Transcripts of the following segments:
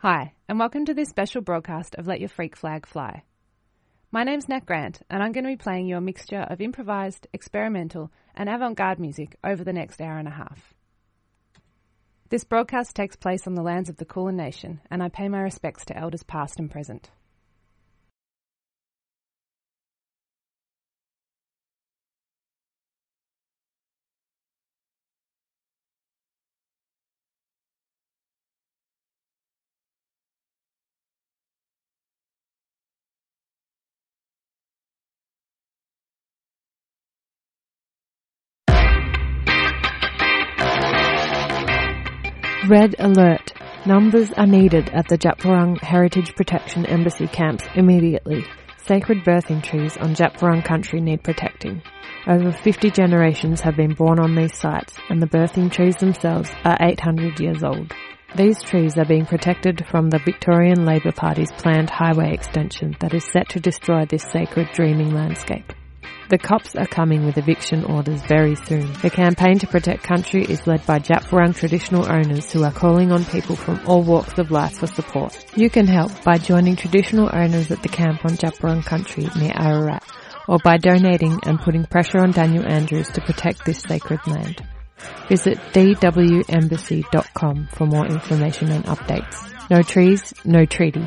Hi, and welcome to this special broadcast of Let Your Freak Flag Fly. My name's Nat Grant, and I'm going to be playing you a mixture of improvised, experimental, and avant garde music over the next hour and a half. This broadcast takes place on the lands of the Kulin Nation, and I pay my respects to elders past and present. Red alert. Numbers are needed at the Djab Wurrung Heritage Protection Embassy camps immediately. Sacred birthing trees on Djab Wurrung country need protecting. Over 50 generations have been born on these sites and the birthing trees themselves are 800 years old. These trees are being protected from the Victorian Labor Party's planned highway extension that is set to destroy this sacred dreaming landscape. The cops are coming with eviction orders very soon. The campaign to protect country is led by Djab traditional owners who are calling on people from all walks of life for support. You can help by joining traditional owners at the camp on Djab country near Ararat or by donating and putting pressure on Daniel Andrews to protect this sacred land. Visit dwembassy.com for more information and updates. No trees, no treaty.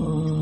Oh.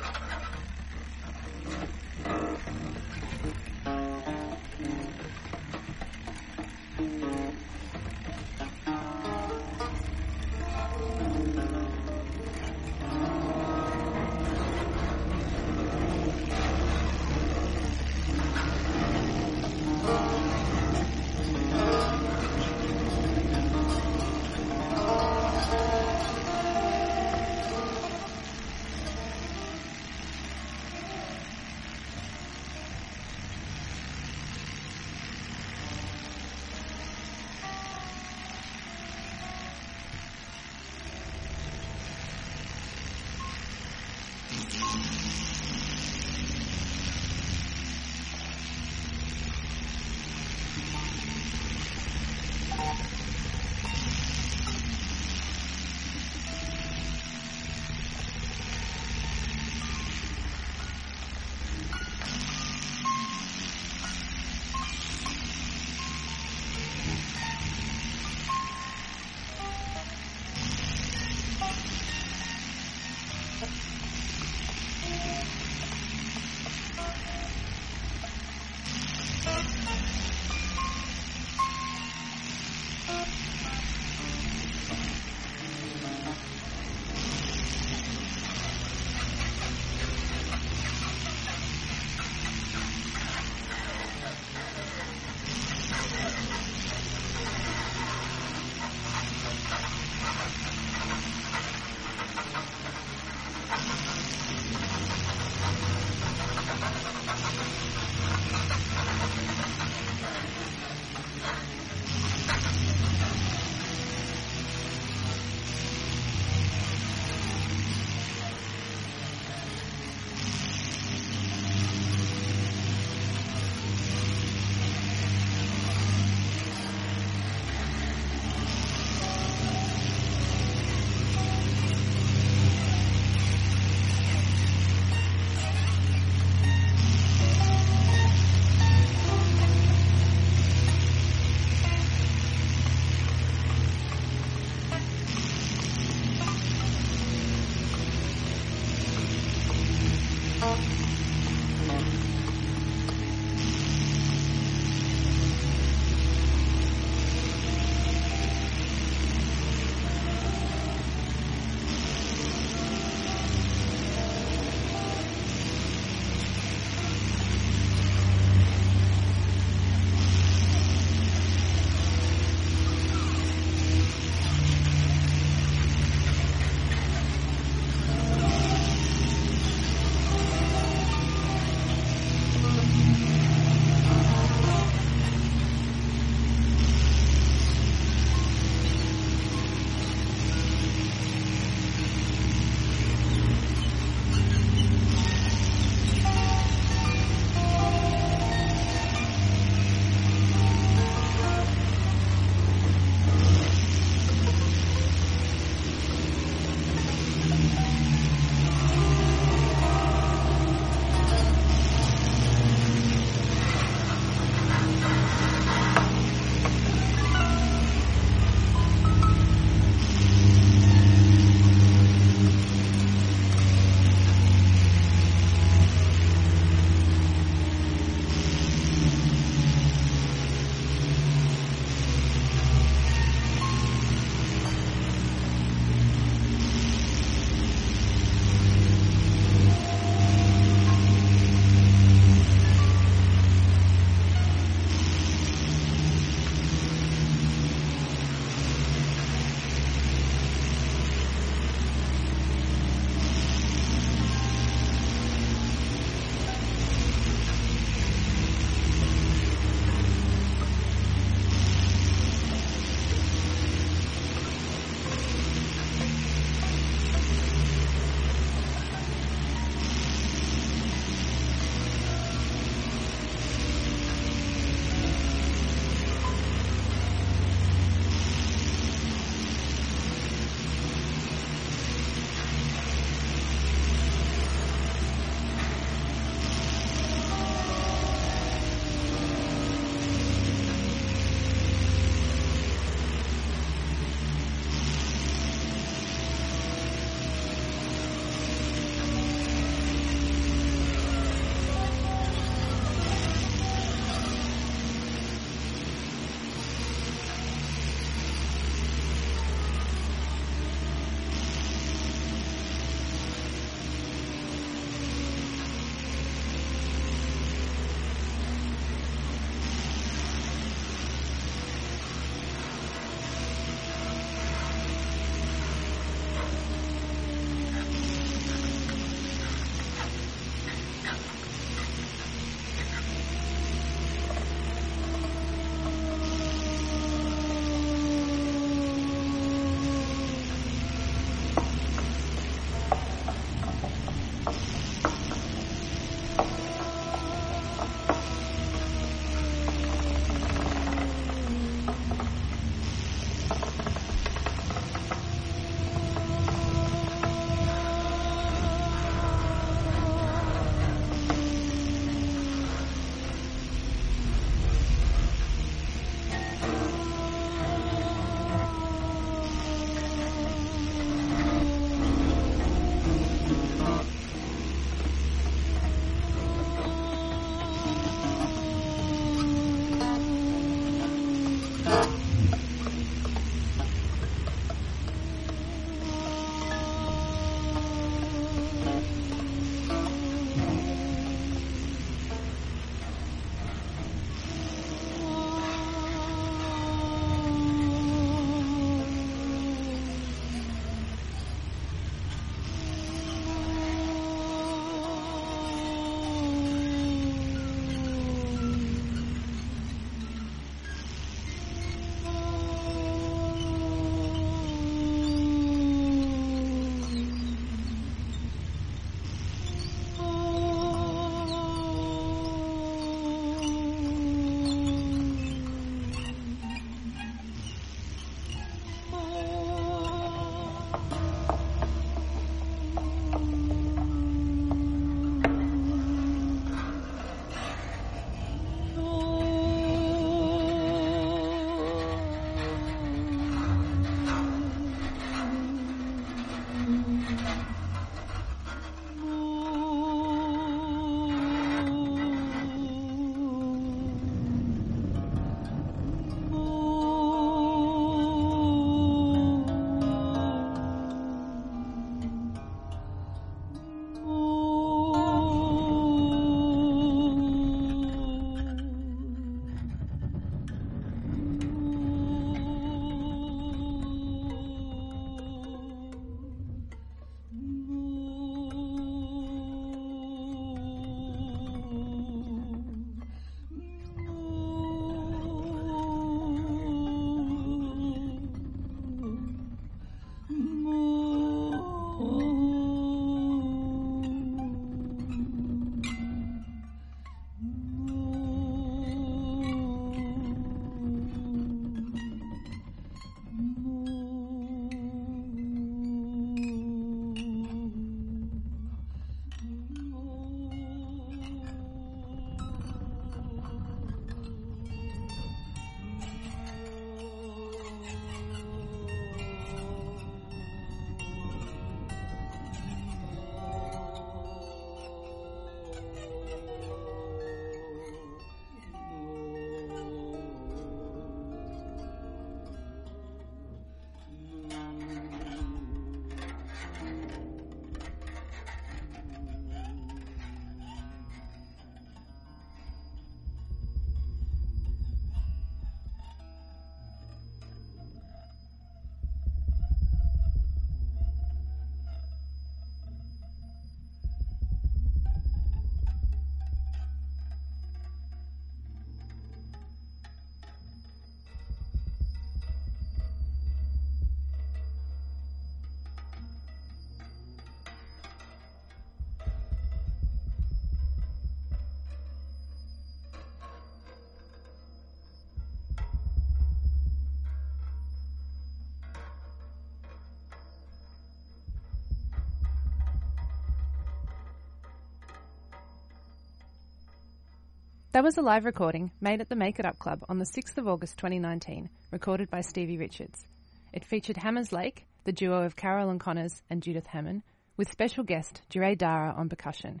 That was a live recording made at the Make It Up Club on the 6th of August 2019, recorded by Stevie Richards. It featured Hammers Lake, the duo of Carolyn Connors and Judith Hamann, with special guest Dure Dara on percussion.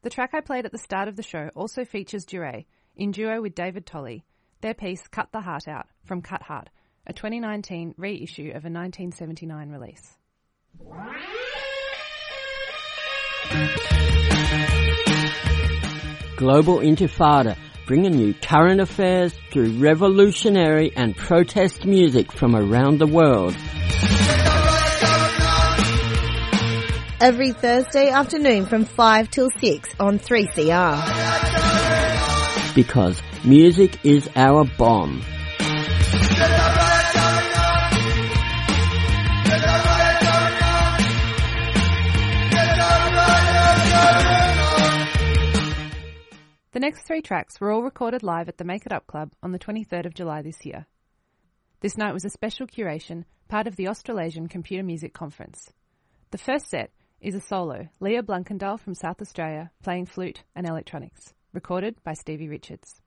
The track I played at the start of the show also features Dure, in duo with David Tolley, their piece Cut the Heart Out from Cut Heart, a 2019 reissue of a 1979 release. Global Intifada, bringing you current affairs through revolutionary and protest music from around the world. Every Thursday afternoon from 5 till 6 on 3CR. Because music is our bomb. The next three tracks were all recorded live at the Make It Up Club on the 23rd of July this year. This night was a special curation, part of the Australasian Computer Music Conference. The first set is a solo, Leah Blunkendal from South Australia, playing flute and electronics, recorded by Stevie Richards.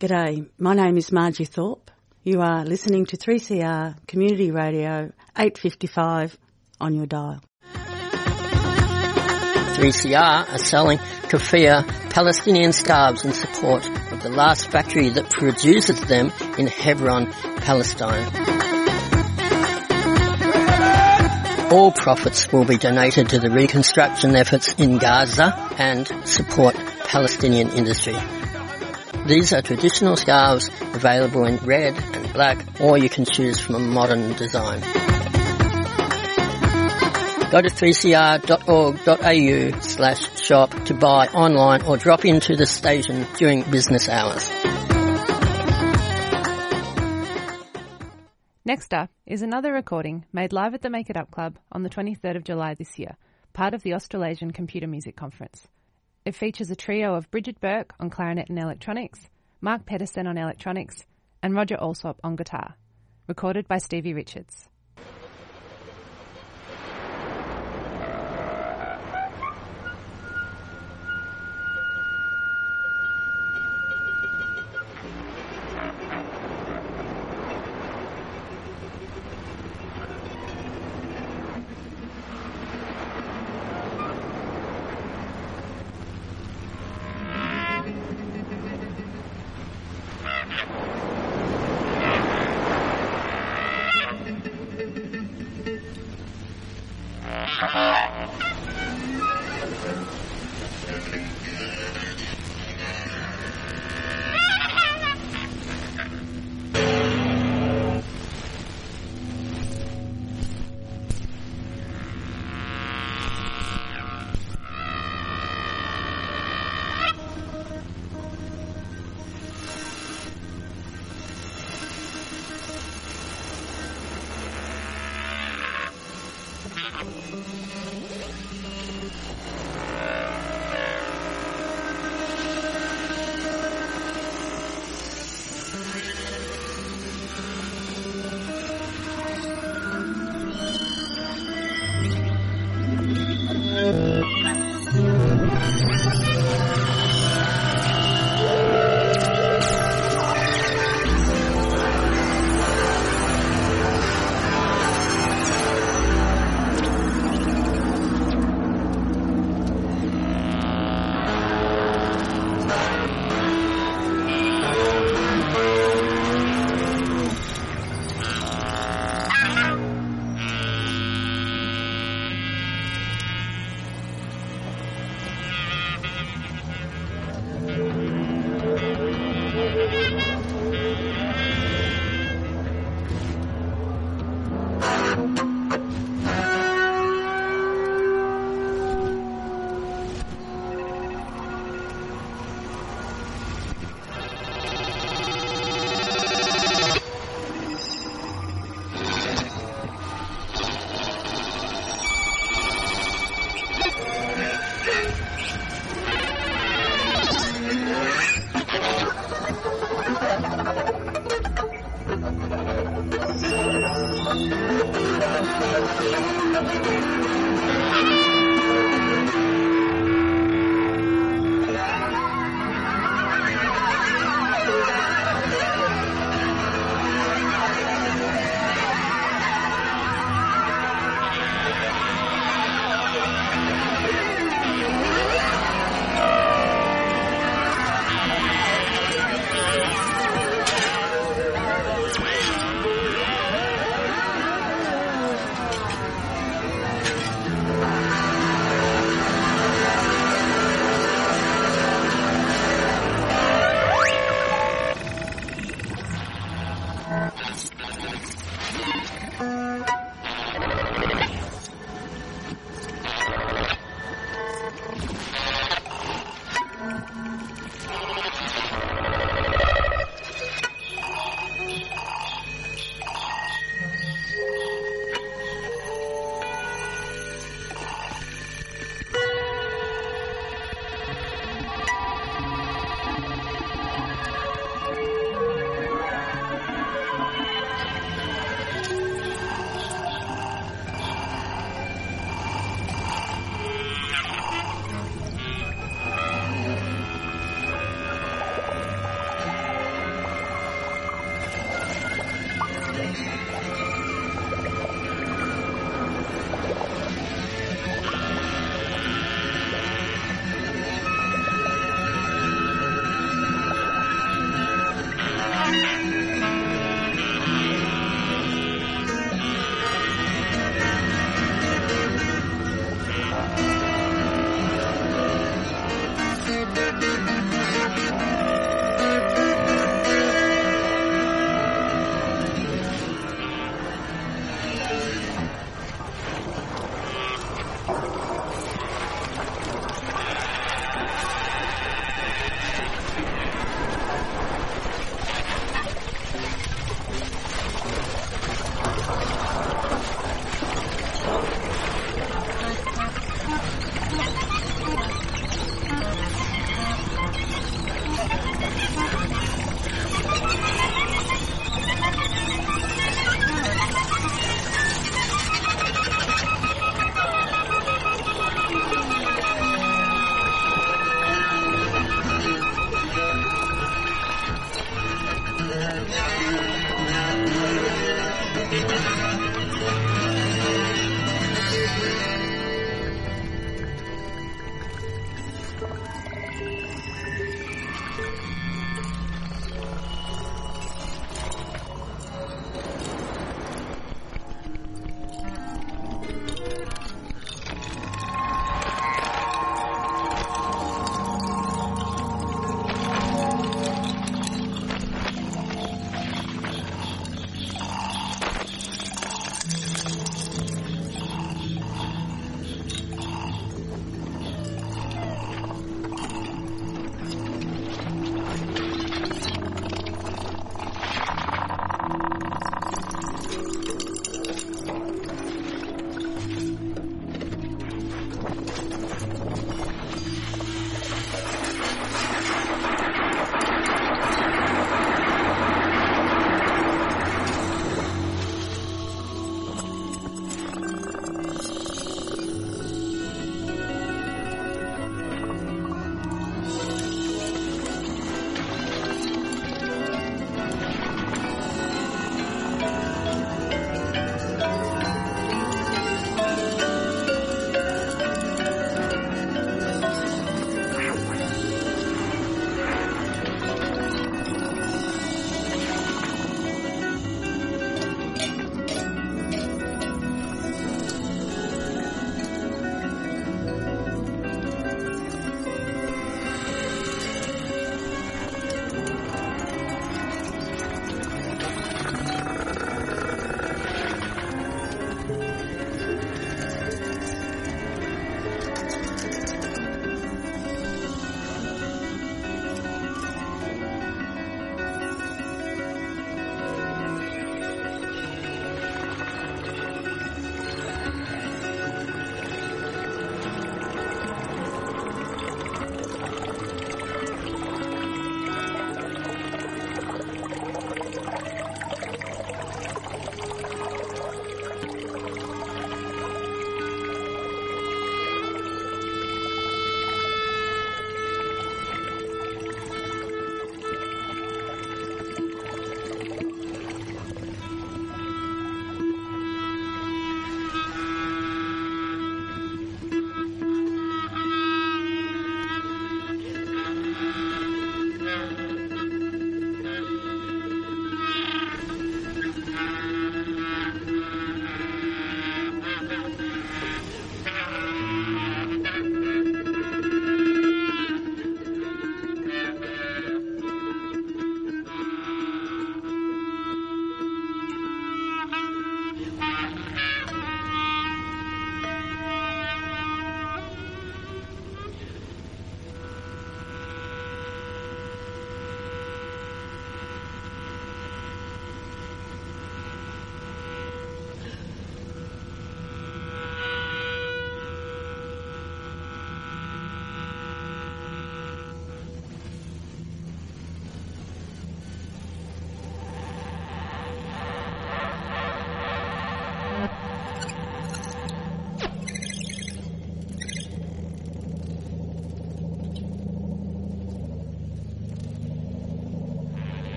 G'day, my name is Margie Thorpe. You are listening to 3CR Community Radio 855 on your dial. 3CR are selling keffiyeh Palestinian scarves in support of the last factory that produces them in Hebron, Palestine. All profits will be donated to the reconstruction efforts in Gaza and support Palestinian industry. These are traditional scarves available in red and black or you can choose from a modern design. Go to 3cr.org.au slash shop to buy online or drop into the station during business hours. Next up is another recording made live at the Make It Up Club on the 23rd of July this year, part of the Australasian Computer Music Conference. It features a trio of Bridget Burke on clarinet and electronics, Mark Pedersen on electronics, and Roger Alsop on guitar. Recorded by Stevie Richards.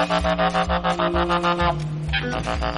Thank you.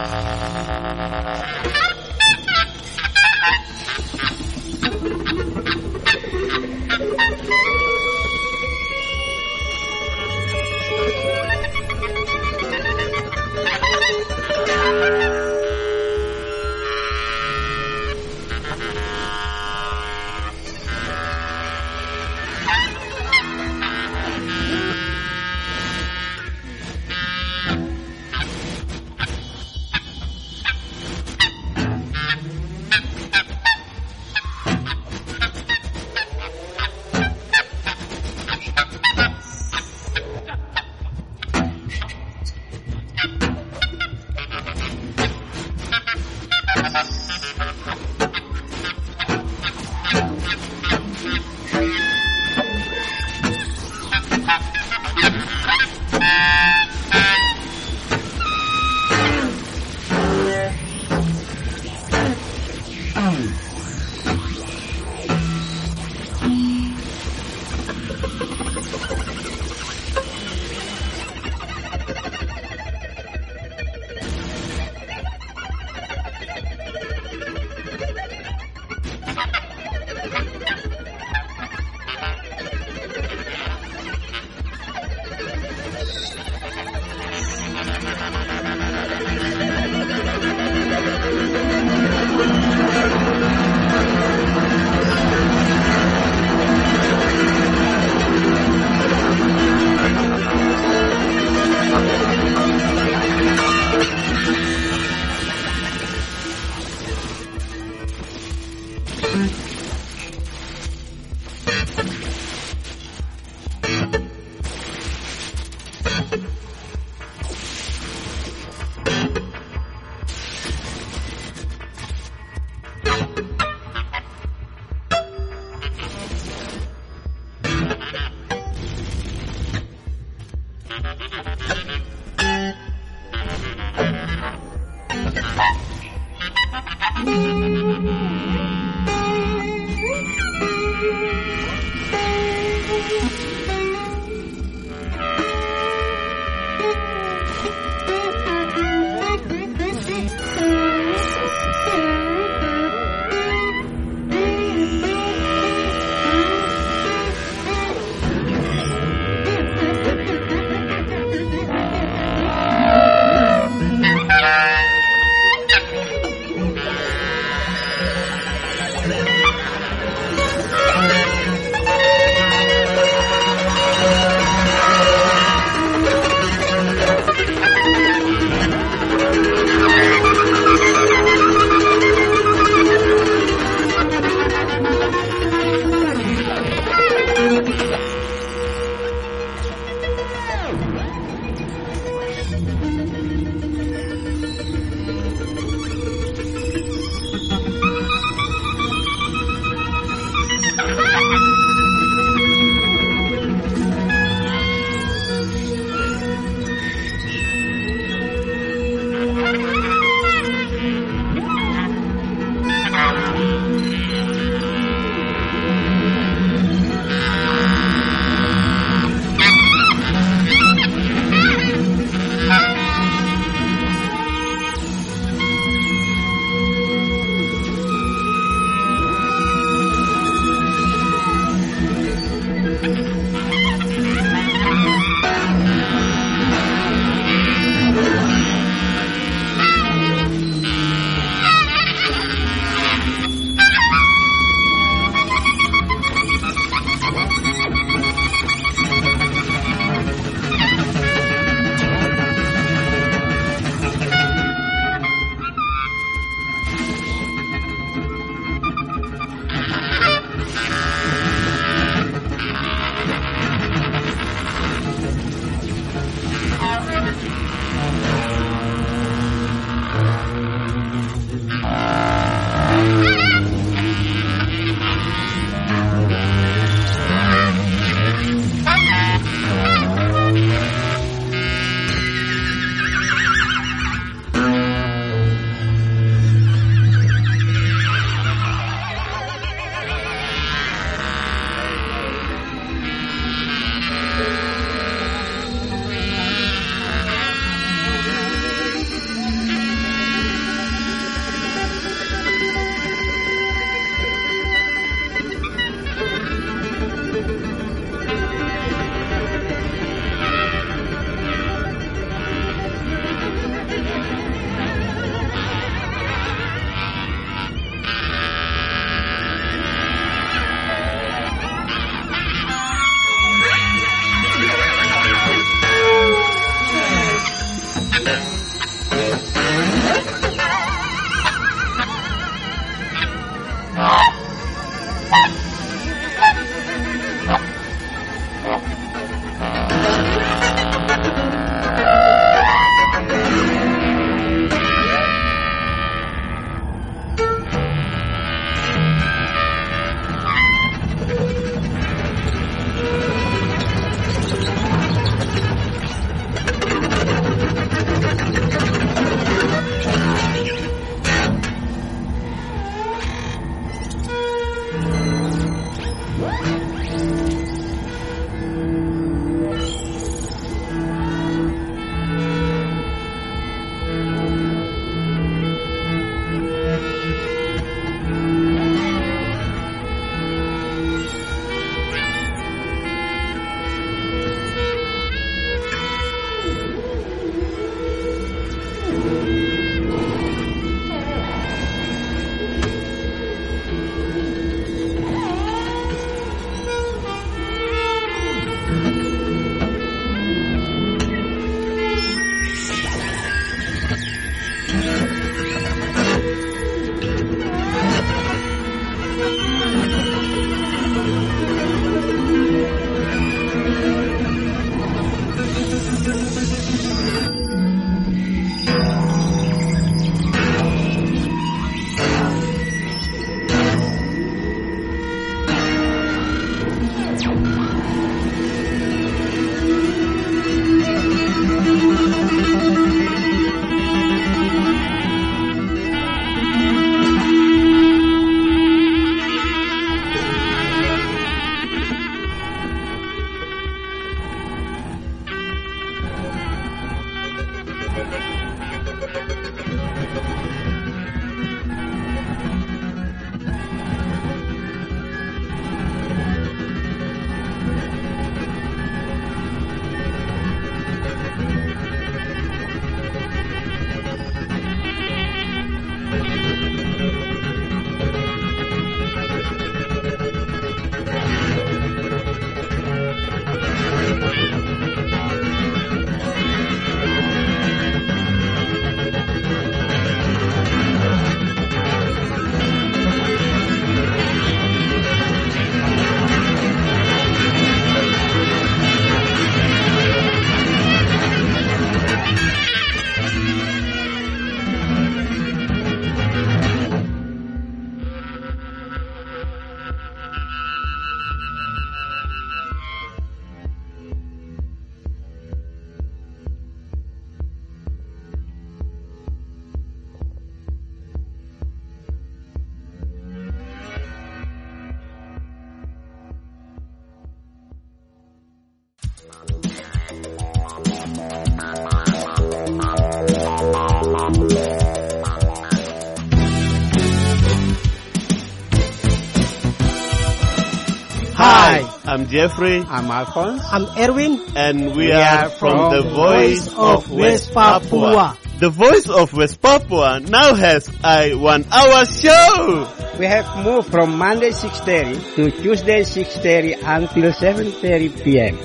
Jeffrey, I'm Alphonse. I'm Erwin. and we, are, from, the Voice of West Papua. The Voice of West Papua now has a one-hour show. We have moved from Monday 6.30 to Tuesday 6.30 until 7.30 p.m.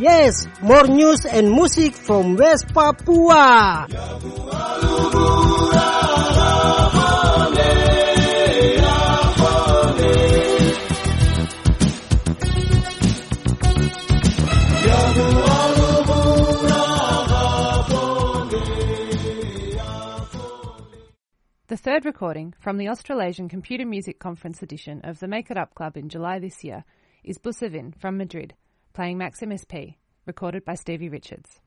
Yes, more news and music from West Papua. Third recording from the Australasian Computer Music Conference edition of the Make It Up Club in July this year is Busavin from Madrid, playing Max MSP, recorded by Stevie Richards.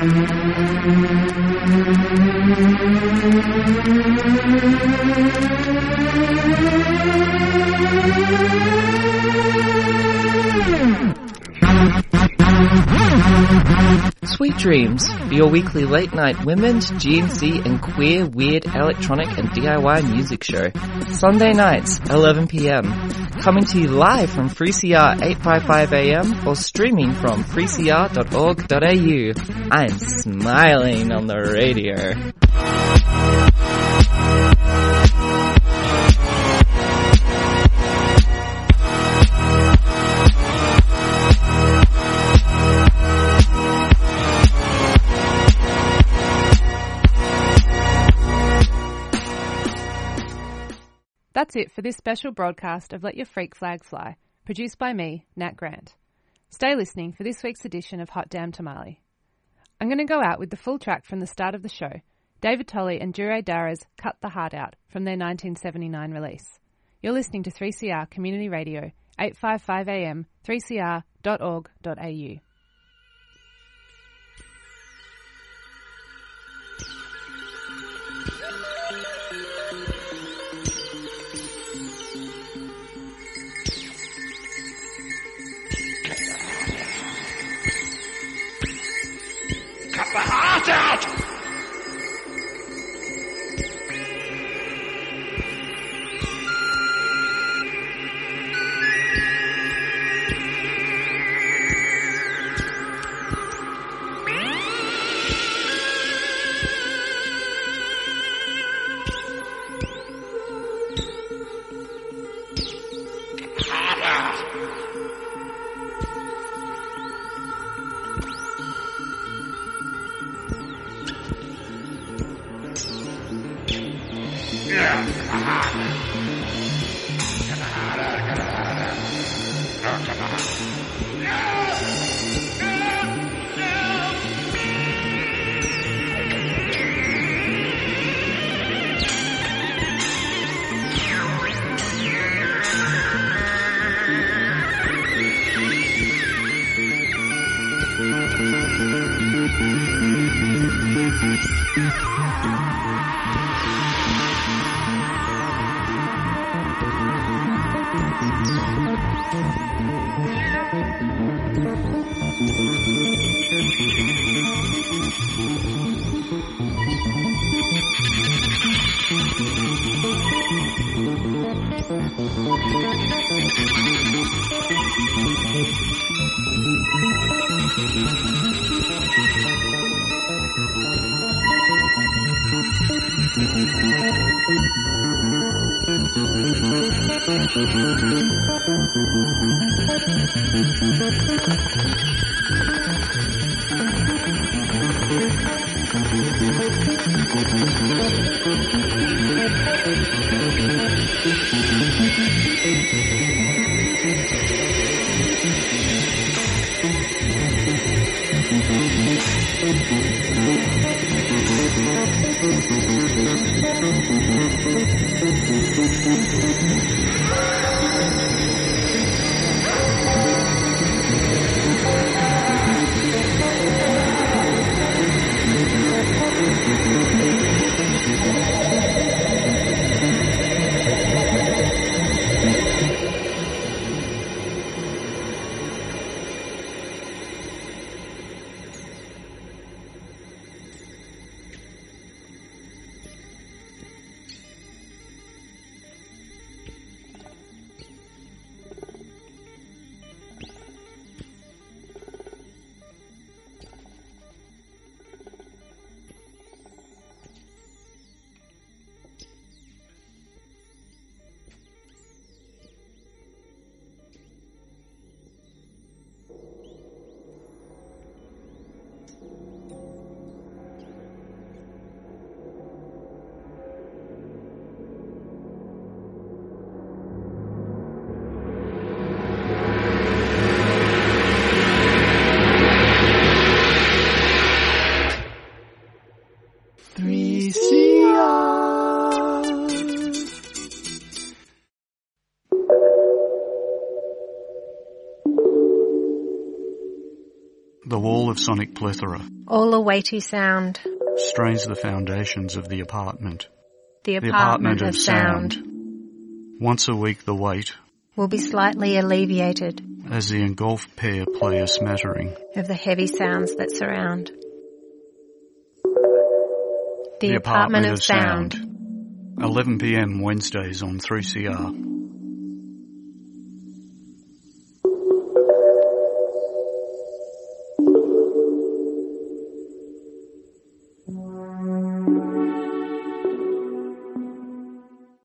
Sweet Dreams, your weekly late night women's, GNC and queer, weird, electronic and DIY music show. Sunday nights, 11pm. Coming to you live from 3CR 855am or streaming from 3cr.org.au. I'm smiling on the radio. That's it for this special broadcast of Let Your Freak Flag Fly, produced by me, Nat Grant. Stay listening for this week's edition of Hot Damn Tamale. I'm going to go out with the full track from the start of the show, David Tolley and Dure Dara's Cut the Heart Out from their 1979 release. You're listening to 3CR Community Radio, 855 AM, 3cr.org.au. of sonic plethora. All a weighty sound. Strains the foundations of the apartment. The apartment, the apartment of, of sound. sound. Once a week the weight will be slightly alleviated as the engulfed pair play a smattering of the heavy sounds that surround. The, the apartment, apartment, of, of sound. sound. 11pm Wednesdays on 3CR.